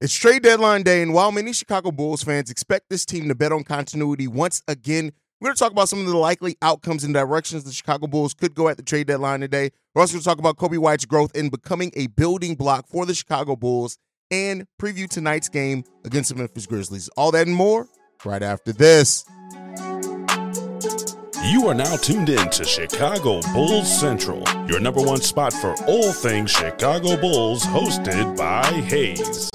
It's trade deadline day, and while many Chicago Bulls fans expect this team to bet on continuity once again, we're going to talk about some of the likely outcomes and directions the Chicago Bulls could go at the trade deadline today. We're also going to talk about Coby White's growth in becoming a building block for the Chicago Bulls and preview tonight's game against the Memphis Grizzlies. All that and more right after this. You are now tuned in to Chicago Bulls Central, your number one spot for all things Chicago Bulls, hosted by Haize.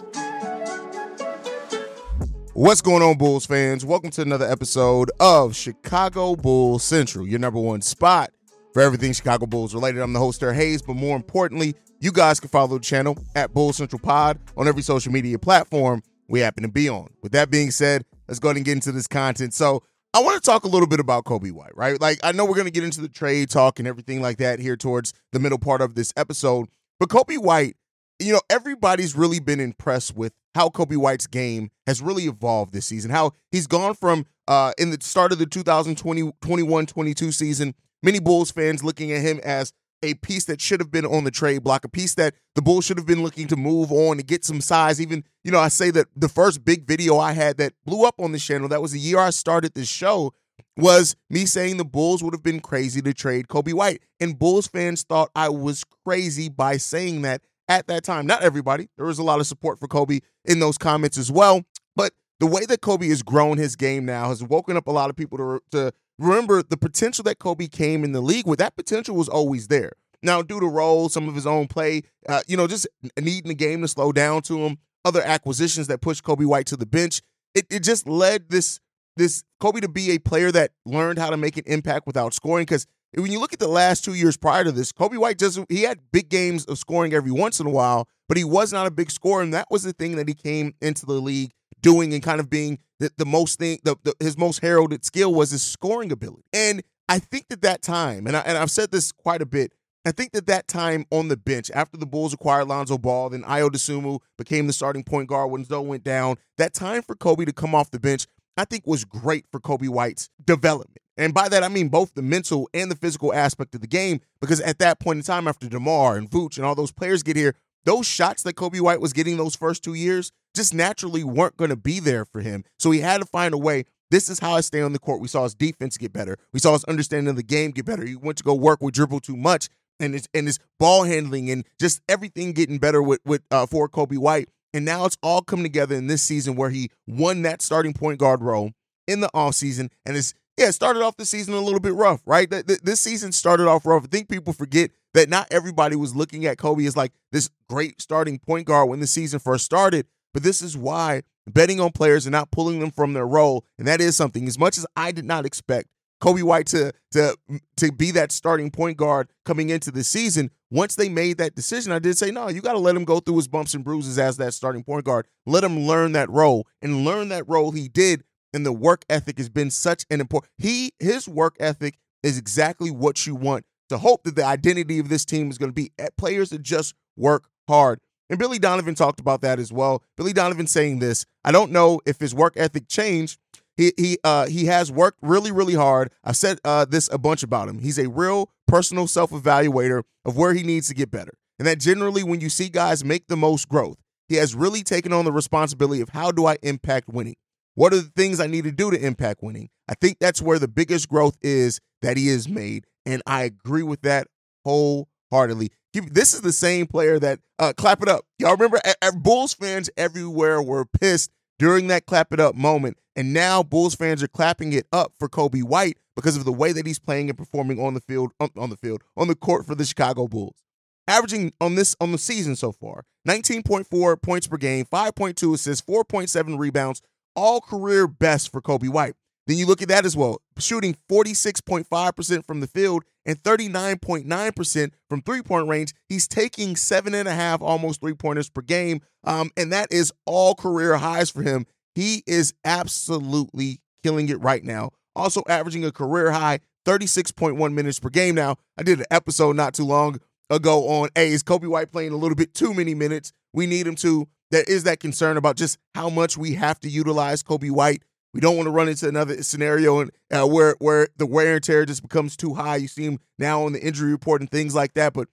What's going on, Bulls fans? Welcome to another episode of Chicago Bulls Central, your number one spot for everything Chicago Bulls related. I'm the host, there, Haize, but more importantly, you guys can follow the channel at Bulls Central Pod on every social media platform we happen to be on. With that being said, let's go ahead and get into this content. So, I want to talk a little bit about Coby White, right? Like, I know we're going to get into the trade talk and everything like that here towards the middle part of this episode, but Coby White you know, everybody's really been impressed with how Coby White's game has really evolved this season. How he's gone from uh in the start of the 2020-21-22 season, many Bulls fans looking at him as a piece that should have been on the trade block, a piece that the Bulls should have been looking to move on to get some size. Even, you know, I say that the first big video I had that blew up on the channel, that was the year I started this show, was me saying the Bulls would have been crazy to trade Coby White. And Bulls fans thought I was crazy by saying that at that time. Not everybody. There was a lot of support for Coby in those comments as well. But the way that Coby has grown his game now has woken up a lot of people to, to remember the potential that Coby came in the league with. That potential was always there. Now, due to role, some of his own play, uh, you know, just needing the game to slow down to him, other acquisitions that pushed Coby White to the bench, it, it just led this this Coby to be a player that learned how to make an impact without scoring. Because when you look at the last two years prior to this, Coby White just he had big games of scoring every once in a while, but he was not a big scorer, and that was the thing that he came into the league doing and kind of being the, the most thing. The, the, his most heralded skill was his scoring ability, and I think that that time, and I, and I've said this quite a bit. I think that that time on the bench after the Bulls acquired Lonzo Ball, then Ayo Dosunmu became the starting point guard when Zo went down. That time for Coby to come off the bench, I think, was great for Coby White's development. And by that, I mean both the mental and the physical aspect of the game, because at that point in time, after DeMar and Vooch and all those players get here, those shots that Coby White was getting those first two years just naturally weren't going to be there for him. So he had to find a way. This is how I stay on the court. We saw his defense get better. We saw his understanding of the game get better. He went to go work with dribble too much, and his and his ball handling and just everything getting better with with uh, for Coby White. And now it's all come together in this season where he won that starting point guard role in the offseason and is yeah, it started off the season a little bit rough, right? This season started off rough. I think people forget that not everybody was looking at Coby as like this great starting point guard when the season first started. But this is why betting on players and not pulling them from their role, and that is something. As much as I did not expect Coby White to to to be that starting point guard coming into the season, once they made that decision, I did say, no, you got to let him go through his bumps and bruises as that starting point guard. Let him learn that role, and learn that role he did and the work ethic has been such an important he his work ethic is exactly what you want to hope that the identity of this team is going to be. At players that just work hard. And billy donovan talked about that as well. Billy donovan saying this i don't know if his work ethic changed. He he uh he has worked really really hard. I've said uh this a bunch about him. He's a real personal self-evaluator of where he needs to get better. And that generally when you see guys make the most growth he has really taken on the responsibility of how do i impact winning what are the things I need to do to impact winning? I think that's where the biggest growth is that he has made. And I agree with that wholeheartedly. This is the same player that uh, clap it up. Y'all remember Bulls fans everywhere were pissed during that clap it up moment. And now Bulls fans are clapping it up for Coby White because of the way that he's playing and performing on the field, on, the field, on the court for the Chicago Bulls. Averaging on this on the season so far, 19.4 points per game, 5.2 assists, 4.7 rebounds, all career best for Coby White. Then you look at that as well, shooting 46.5% from the field and 39.9% from three point range. He's taking seven and a half, almost three pointers per game. Um, and that is all career highs for him. He is absolutely killing it right now. Also, averaging a career high 36.1 minutes per game. Now, I did an episode not too long ago on, hey, is Coby White playing a little bit too many minutes? We need him to there is that concern about just how much we have to utilize Coby White. We don't want to run into another scenario and uh, where where the wear and tear just becomes too high. You see him now on the injury report and things like that. But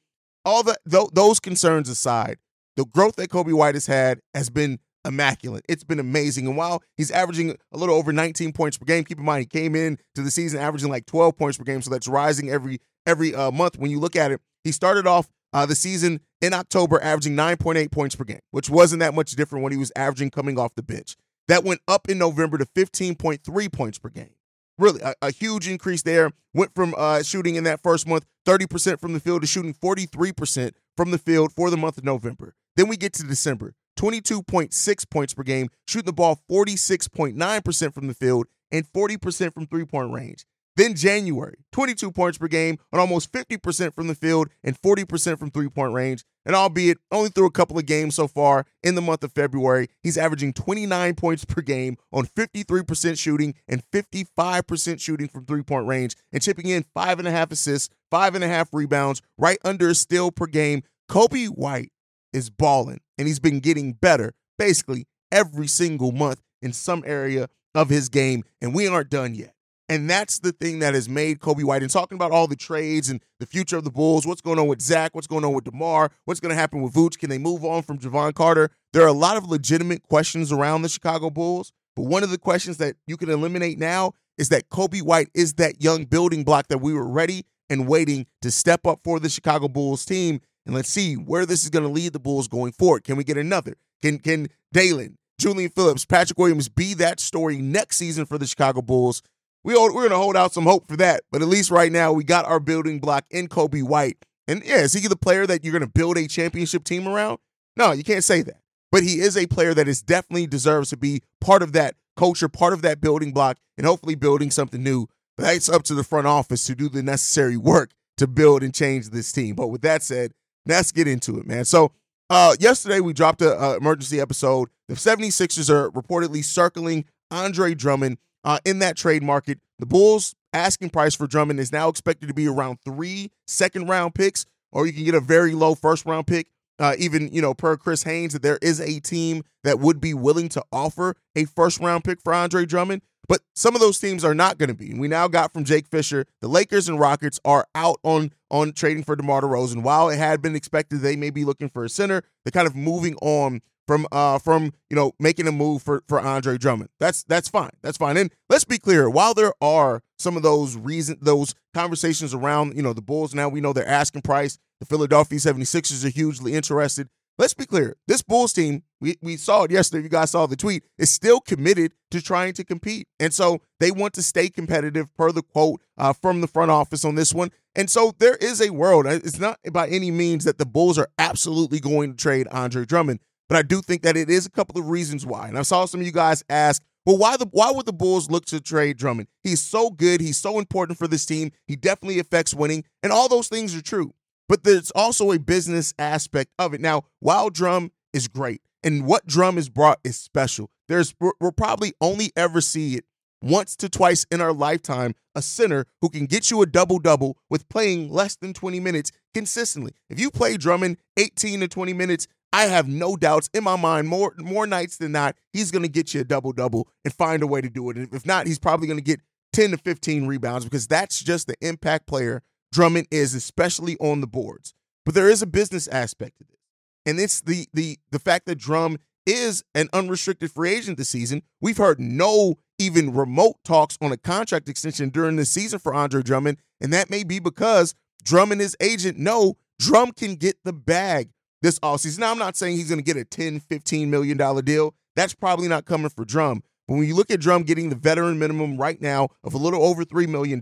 all the th- those concerns aside, the growth that Coby White has had has been immaculate. It's been amazing. And while he's averaging a little over 19 points per game, keep in mind he came in to the season averaging like 12 points per game, so that's rising every every uh, month. When you look at it, he started off uh, the season in October averaging 9.8 points per game, which wasn't that much different when he was averaging coming off the bench. That went up in November to 15.3 points per game. Really, a, a huge increase there. Went from uh, shooting in that first month 30% from the field to shooting 43% from the field for the month of November. Then we get to December 22.6 points per game, shooting the ball 46.9% from the field and 40% from three point range. Then January, 22 points per game on almost 50% from the field and 40% from three point range. And albeit only through a couple of games so far in the month of February, he's averaging 29 points per game on 53% shooting and 55% shooting from three point range and chipping in five and a half assists, five and a half rebounds, right under a steal per game. Coby White is balling and he's been getting better basically every single month in some area of his game. And we aren't done yet. And that's the thing that has made Coby White. And talking about all the trades and the future of the Bulls, what's going on with Zach, what's going on with DeMar, what's going to happen with Vooch, can they move on from Jevon Carter? There are a lot of legitimate questions around the Chicago Bulls. But one of the questions that you can eliminate now is that Coby White is that young building block that we were ready and waiting to step up for the Chicago Bulls team. And let's see where this is going to lead the Bulls going forward. Can we get another? Can can Dalen, Julian Phillips, Patrick Williams be that story next season for the Chicago Bulls? We we're going to hold out some hope for that. But at least right now, we got our building block in Coby White. And yeah, is he the player that you're going to build a championship team around? No, you can't say that. But he is a player that is definitely deserves to be part of that culture, part of that building block, and hopefully building something new. But that's up to the front office to do the necessary work to build and change this team. But with that said, let's get into it, man. So uh, yesterday we dropped an emergency episode. The 76ers are reportedly circling Andre Drummond uh, in that trade market. The Bulls' asking price for Drummond is now expected to be around three second round picks, or you can get a very low first round pick. Uh, even you know per Chris Haynes that there is a team that would be willing to offer a first round pick for Andre Drummond, but some of those teams are not going to be. And we now got from Jake Fisher, the Lakers and Rockets are out on on trading for DeMar DeRozan. While it had been expected they may be looking for a center, they're kind of moving on from uh from you know making a move for for Andre Drummond. That's that's fine. That's fine. And let's be clear, while there are some of those reason those conversations around, you know, the Bulls now we know they're asking price, the Philadelphia 76ers are hugely interested. Let's be clear. This Bulls team, we, we saw it yesterday. You guys saw the tweet, is still committed to trying to compete. And so they want to stay competitive, per the quote uh, from the front office on this one. And so there is a world. It's not by any means that the Bulls are absolutely going to trade Andre Drummond. But I do think that it is a couple of reasons why. And I saw some of you guys ask, well, why the why would the Bulls look to trade Drummond? He's so good. He's so important for this team. He definitely affects winning, and all those things are true. But there's also a business aspect of it. Now, while Drum is great, and what Drum has brought is special. There's we'll probably only ever see it once to twice in our lifetime a center who can get you a double double with playing less than 20 minutes consistently. If you play Drummond 18 to 20 minutes, I have no doubts in my mind more more nights than not he's going to get you a double double and find a way to do it. And if not, he's probably going to get 10 to 15 rebounds because that's just the impact player Drummond is, especially on the boards. But there is a business aspect to this, and it's the the the fact that Drum is an unrestricted free agent this season. We've heard no even remote talks on a contract extension during the season for Andre Drummond, and that may be because Drum and his agent know Drum can get the bag this offseason. Now, I'm not saying he's going to get a 10, 15 million dollar deal. That's probably not coming for Drum. But when you look at Drum getting the veteran minimum right now of a little over $3 million,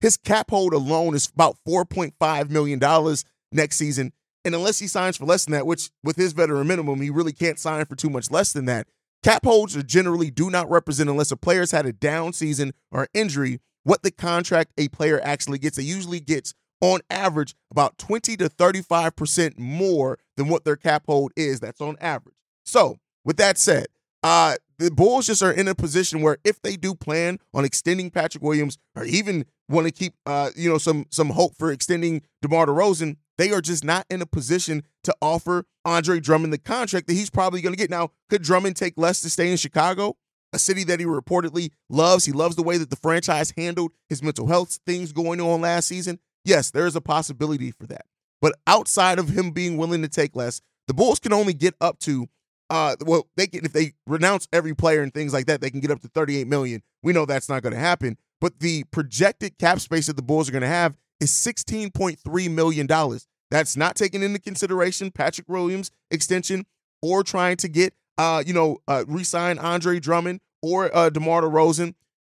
his cap hold alone is about $4.5 million next season. And unless he signs for less than that, which with his veteran minimum, he really can't sign for too much less than that. Cap holds are generally do not represent, unless a player's had a down season or injury, what the contract a player actually gets. It usually gets on average about 20 to 35% more than what their cap hold is. That's on average. So, with that said, uh, the Bulls just are in a position where if they do plan on extending Patrick Williams or even want to keep uh, you know some some hope for extending DeMar DeRozan, they are just not in a position to offer Andre Drummond the contract that he's probably going to get. Now, could Drummond take less to stay in Chicago? A city that he reportedly loves. He loves the way that the franchise handled his mental health things going on last season. Yes, there is a possibility for that. But outside of him being willing to take less, the Bulls can only get up to uh, well, they can if they renounce every player and things like that, they can get up to 38 million. We know that's not going to happen. But the projected cap space that the Bulls are going to have is 16.3 million dollars. That's not taking into consideration Patrick Williams extension or trying to get uh, you know, uh, re-sign Andre Drummond or uh, DeMar DeRozan.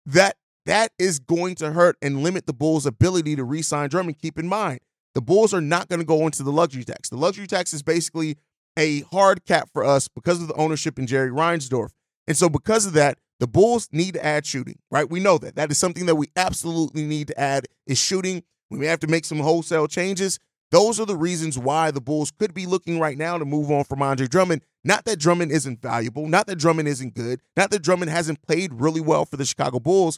That that is going to hurt and limit the Bulls' ability to re-sign Drummond. Keep in mind, the Bulls are not going to go into the luxury tax. The luxury tax is basically a hard cap for us because of the ownership in Jerry Reinsdorf. And so, because of that, the Bulls need to add shooting, right? We know that. That is something that we absolutely need to add is shooting. We may have to make some wholesale changes. Those are the reasons why the Bulls could be looking right now to move on from Andre Drummond. Not that Drummond isn't valuable, not that Drummond isn't good, not that Drummond hasn't played really well for the Chicago Bulls.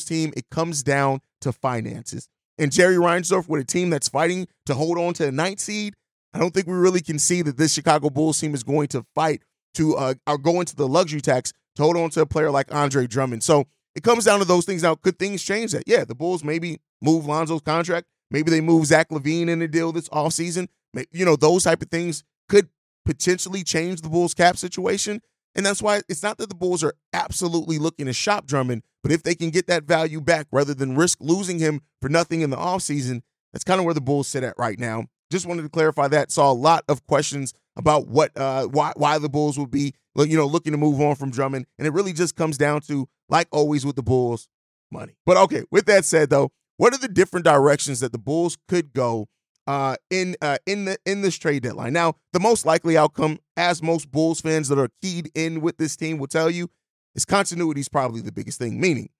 Team, it comes down to finances. And Jerry Reinsdorf with a team that's fighting to hold on to the ninth seed, I don't think we really can see that this Chicago Bulls team is going to fight to uh, go into the luxury tax to hold on to a player like Andre Drummond. So it comes down to those things. Now, could things change that? Yeah, the Bulls maybe move Lonzo's contract. Maybe they move Zach LaVine in a deal this offseason. You know, those type of things could potentially change the Bulls cap situation. And that's why it's not that the Bulls are absolutely looking to shop Drummond, but if they can get that value back rather than risk losing him for nothing in the offseason, that's kind of where the Bulls sit at right now. Just wanted to clarify that. Saw a lot of questions about what uh why why the Bulls would be you know looking to move on from Drummond, and it really just comes down to like always with the Bulls, money. But okay, with that said though, what are the different directions that the Bulls could go uh in uh in the in this trade deadline? Now, the most likely outcome, as most Bulls fans that are keyed in with this team will tell you, is continuity is probably the biggest thing. Meaning,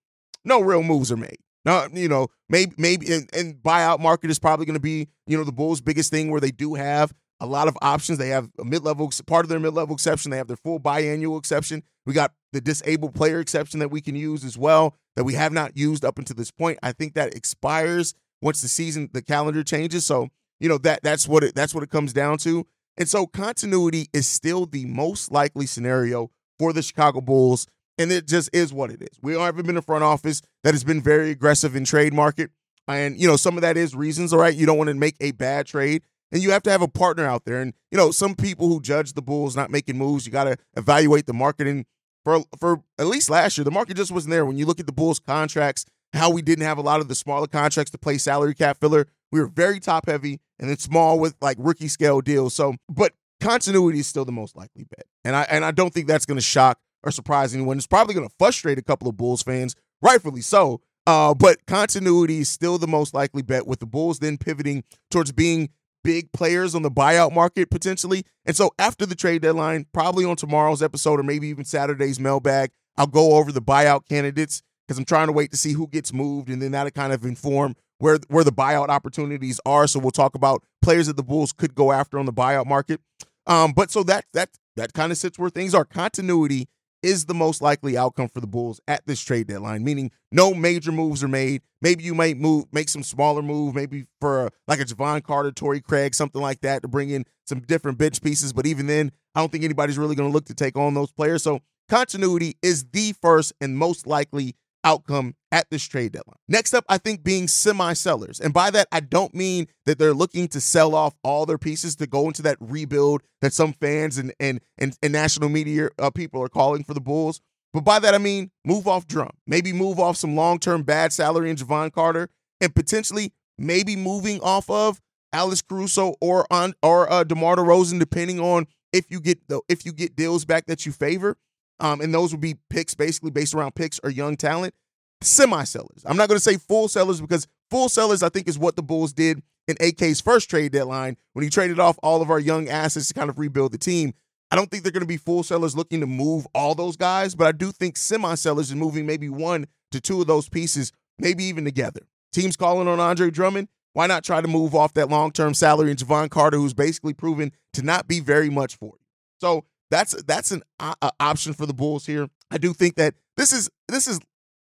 no real moves are made. Now, you know, maybe maybe and, and buyout market is probably going to be you know the Bulls' biggest thing where they do have a lot of options. They have a mid-level part of their mid-level exception. They have their full biannual exception. We got the disabled player exception that we can use as well that we have not used up until this point. I think that expires once the season the calendar changes. So, you know, that that's what it that's what it comes down to. And so continuity is still the most likely scenario for the Chicago Bulls. And it just is what it is. We haven't been a front office that has been very aggressive in trade market. And, you know, some of that is reasons, all right? You don't want to make a bad trade and you have to have a partner out there. And you know, some people who judge the Bulls not making moves, you got to evaluate the marketing. For for at least last year, the market just wasn't there. When you look at the Bulls contracts, how we didn't have a lot of the smaller contracts to play salary cap filler. We were very top heavy and then small with like rookie scale deals. So, but continuity is still the most likely bet, and I and I don't think that's going to shock or surprise anyone. It's probably going to frustrate a couple of Bulls fans, rightfully so. Uh, but continuity is still the most likely bet, with the Bulls then pivoting towards being big players on the buyout market potentially. And so after the trade deadline, probably on tomorrow's episode or maybe even Saturday's mailbag, I'll go over the buyout candidates because I'm trying to wait to see who gets moved and then that'll kind of inform where where the buyout opportunities are. So we'll talk about players that the Bulls could go after on the buyout market. Um, but so that that that kind of sits where things are. Continuity is the most likely outcome for the Bulls at this trade deadline, meaning no major moves are made. Maybe you might move, make some smaller move, maybe for a, like a Jevon Carter, Torrey Craig, something like that to bring in some different bench pieces. But even then, I don't think anybody's really going to look to take on those players. So continuity is the first and most likely outcome at this trade deadline. Next up, I think being semi sellers. And by that, I don't mean that they're looking to sell off all their pieces to go into that rebuild that some fans and and and, and national media uh, people are calling for the Bulls. But by that, I mean move off Drum, maybe move off some long term bad salary in Jevon Carter, and potentially maybe moving off of Alex Caruso or on or uh, DeMar DeRozan, depending on if you get the if you get deals back that you favor. Um, and those would be picks basically based around picks or young talent. Semi sellers. I'm not going to say full sellers because full sellers, I think, is what the Bulls did in AK's first trade deadline when he traded off all of our young assets to kind of rebuild the team. I don't think they're going to be full sellers looking to move all those guys, but I do think semi sellers is moving maybe one to two of those pieces, maybe even together. Teams calling on Andre Drummond. Why not try to move off that long term salary and Jevon Carter, who's basically proven to not be very much for you? So that's that's an uh, option for the Bulls here. I do think that this is this is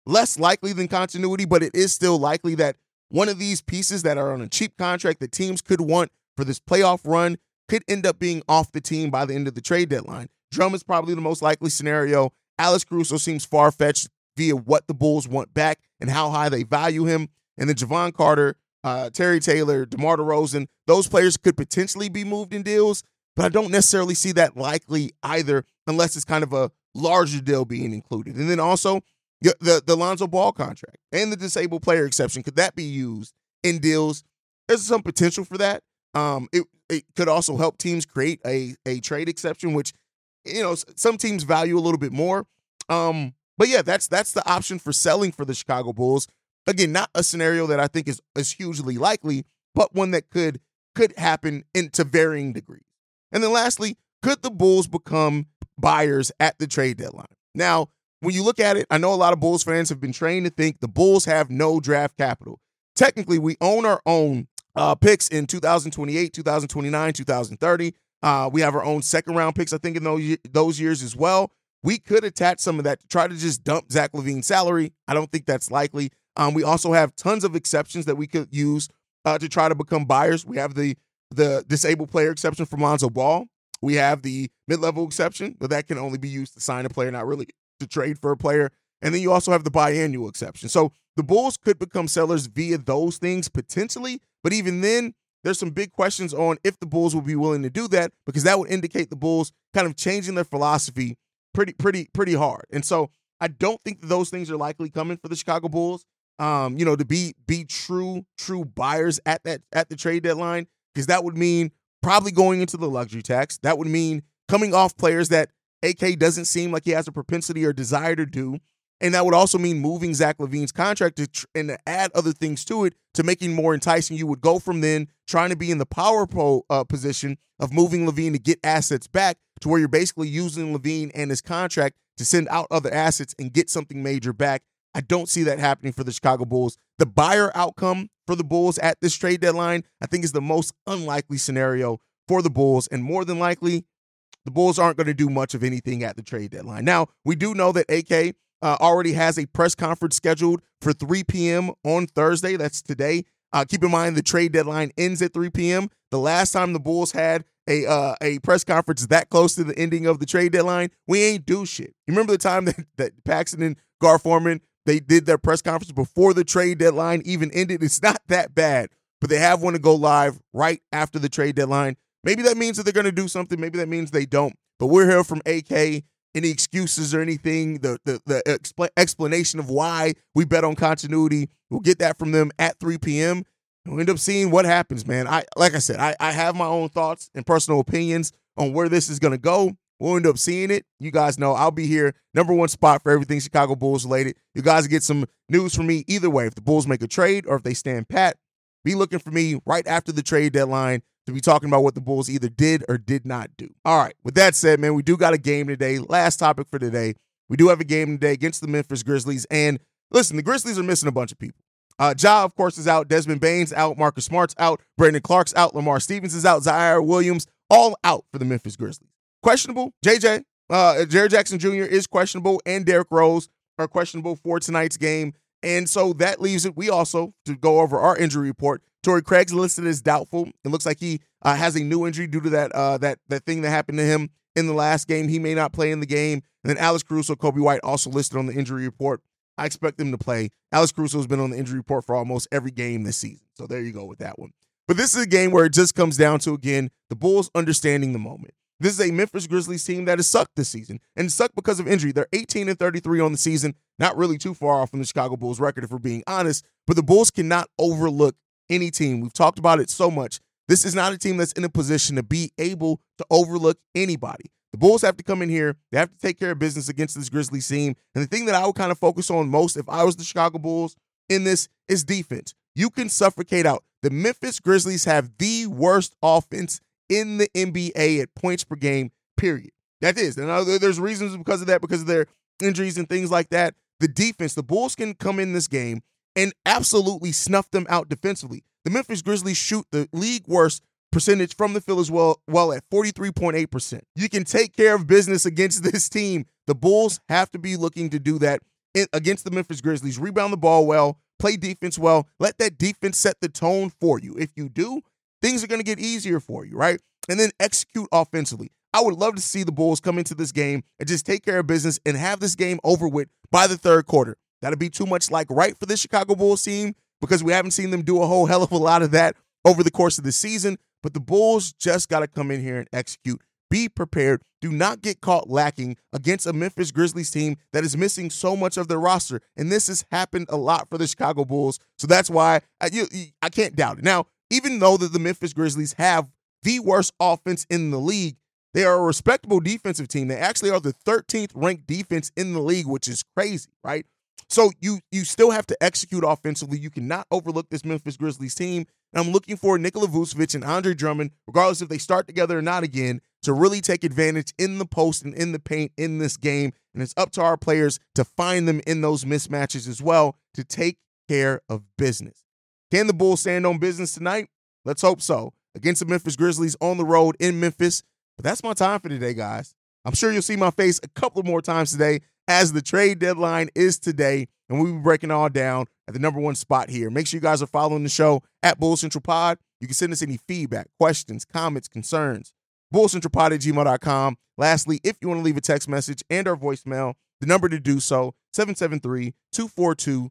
less likely than continuity, but it is still likely that one of these pieces that are on a cheap contract that teams could want for this playoff run could end up being off the team by the end of the trade deadline. Drum is probably the most likely scenario. Alex Caruso seems far fetched via what the Bulls want back and how high they value him. And then Jevon Carter, uh, Terry Taylor, DeMar DeRozan, those players could potentially be moved in deals, but I don't necessarily see that likely either unless it's kind of a larger deal being included. And then also the, the, Lonzo Ball contract and the disabled player exception, could that be used in deals? There's some potential for that. Um, it, it could also help teams create a, a trade exception, which, you know, some teams value a little bit more. Um, but yeah, that's that's the option for selling for the Chicago Bulls. Again, not a scenario that I think is is hugely likely, but one that could could happen into varying degrees. And then lastly, could the Bulls become buyers at the trade deadline? Now, when you look at it, I know a lot of Bulls fans have been trained to think the Bulls have no draft capital. Technically, we own our own uh, picks in 2028, 2029, 2030. Uh, we have our own second round picks, I think, in those, those years as well. We could attach some of that to try to just dump Zach LaVine's salary. I don't think that's likely. Um, we also have tons of exceptions that we could use uh, to try to become buyers. We have the the disabled player exception from Lonzo Ball. We have the mid level exception, but that can only be used to sign a player, not really to trade for a player. And then you also have the biannual exception. So the Bulls could become sellers via those things potentially, but even then, there's some big questions on if the Bulls will be willing to do that because that would indicate the Bulls kind of changing their philosophy pretty, pretty, pretty hard. And so I don't think that those things are likely coming for the Chicago Bulls. Um, you know, to be be true, true buyers at that at the trade deadline, because that would mean probably going into the luxury tax. That would mean coming off players that AK doesn't seem like he has a propensity or desire to do. And that would also mean moving Zach LaVine's contract to tr- and to add other things to it to making more enticing. You would go from then trying to be in the power uh, position of moving LaVine to get assets back to where you're basically using LaVine and his contract to send out other assets and get something major back. I don't see that happening for the Chicago Bulls. The buyer outcome for the Bulls at this trade deadline, I think, is the most unlikely scenario for the Bulls. And more than likely, the Bulls aren't going to do much of anything at the trade deadline. Now, we do know that AK uh, already has a press conference scheduled for 3 p.m. on Thursday. That's today. Uh, keep in mind the trade deadline ends at 3 p.m. The last time the Bulls had a uh, a press conference that close to the ending of the trade deadline, we ain't do shit. You remember the time that, that Paxson and Gar Forman they did their press conference before the trade deadline even ended? It's not that bad, but they have one to go live right after the trade deadline. Maybe that means that they're going to do something. Maybe that means they don't. But we're here from AK. Any excuses or anything, the the, the expl- explanation of why we bet on continuity, we'll get that from them at 3 p.m. We'll end up seeing what happens, man. I like I said, I, I have my own thoughts and personal opinions on where this is going to go. We'll end up seeing it. You guys know I'll be here, number one spot for everything Chicago Bulls related. You guys get some news from me either way. If the Bulls make a trade or if they stand pat, be looking for me right after the trade deadline to be talking about what the Bulls either did or did not do. All right. With that said, man, we do got a game today. Last topic for today. We do have a game today against the Memphis Grizzlies. And listen, the Grizzlies are missing a bunch of people. Uh, Ja, of course, is out. Desmond Bane's out. Marcus Smart's out. Brandon Clarke's out. Lamar Stevens is out. Ziaire Williams, all out for the Memphis Grizzlies. Questionable. JJ, uh, Jackson Jr. is questionable, and Derrick Rose are questionable for tonight's game. And so that leaves it. We also, to go over our injury report, Torrey Craig's listed as doubtful. It looks like he uh, has a new injury due to that uh, that that thing that happened to him in the last game. He may not play in the game. And then Alex Caruso, Coby White also listed on the injury report. I expect them to play. Alex Caruso has been on the injury report for almost every game this season. So there you go with that one. But this is a game where it just comes down to again the Bulls understanding the moment. This is a Memphis Grizzlies team that has sucked this season and sucked because of injury. They're 18 and 33 on the season, not really too far off from the Chicago Bulls record if we're being honest, but the Bulls cannot overlook any team. We've talked about it so much. This is not a team that's in a position to be able to overlook anybody. The Bulls have to come in here. They have to take care of business against this Grizzlies team. And the thing that I would kind of focus on most if I was the Chicago Bulls in this is defense. you can suffocate out. The Memphis Grizzlies have the worst offense in the NBA at points per game, period. That is. And there's reasons because of that, because of their injuries and things like that. The defense, the Bulls can come in this game and absolutely snuff them out defensively. The Memphis Grizzlies shoot the league worst percentage from the field as well, well at 43.8%. You can take care of business against this team. The Bulls have to be looking to do that against the Memphis Grizzlies. Rebound the ball well, play defense well, let that defense set the tone for you. If you do, things are going to get easier for you, right? And then execute offensively. I would love to see the Bulls come into this game and just take care of business and have this game over with by the third quarter. That'd be too much like right for the Chicago Bulls team because we haven't seen them do a whole hell of a lot of that over the course of the season. But the Bulls just got to come in here and execute. Be prepared. Do not get caught lacking against a Memphis Grizzlies team that is missing so much of their roster. And this has happened a lot for the Chicago Bulls. So that's why uh, I, you, I can't doubt it. Now, even though that the Memphis Grizzlies have the worst offense in the league, they are a respectable defensive team. They actually are the 13th ranked defense in the league, which is crazy, right? So you you still have to execute offensively. You cannot overlook this Memphis Grizzlies team. And I'm looking for Nikola Vucevic and Andre Drummond, regardless if they start together or not again, to really take advantage in the post and in the paint in this game. And it's up to our players to find them in those mismatches as well to take care of business. Can the Bulls stand on business tonight? Let's hope so. Against the Memphis Grizzlies on the road in Memphis. But that's my time for today, guys. I'm sure you'll see my face a couple more times today as the trade deadline is today. And we'll be breaking all down at the number one spot here. Make sure you guys are following the show at Bull Central Pod. You can send us any feedback, questions, comments, concerns. BullCentralPod at gmail.com. Lastly, if you want to leave a text message and our voicemail, the number to do so, 773-242,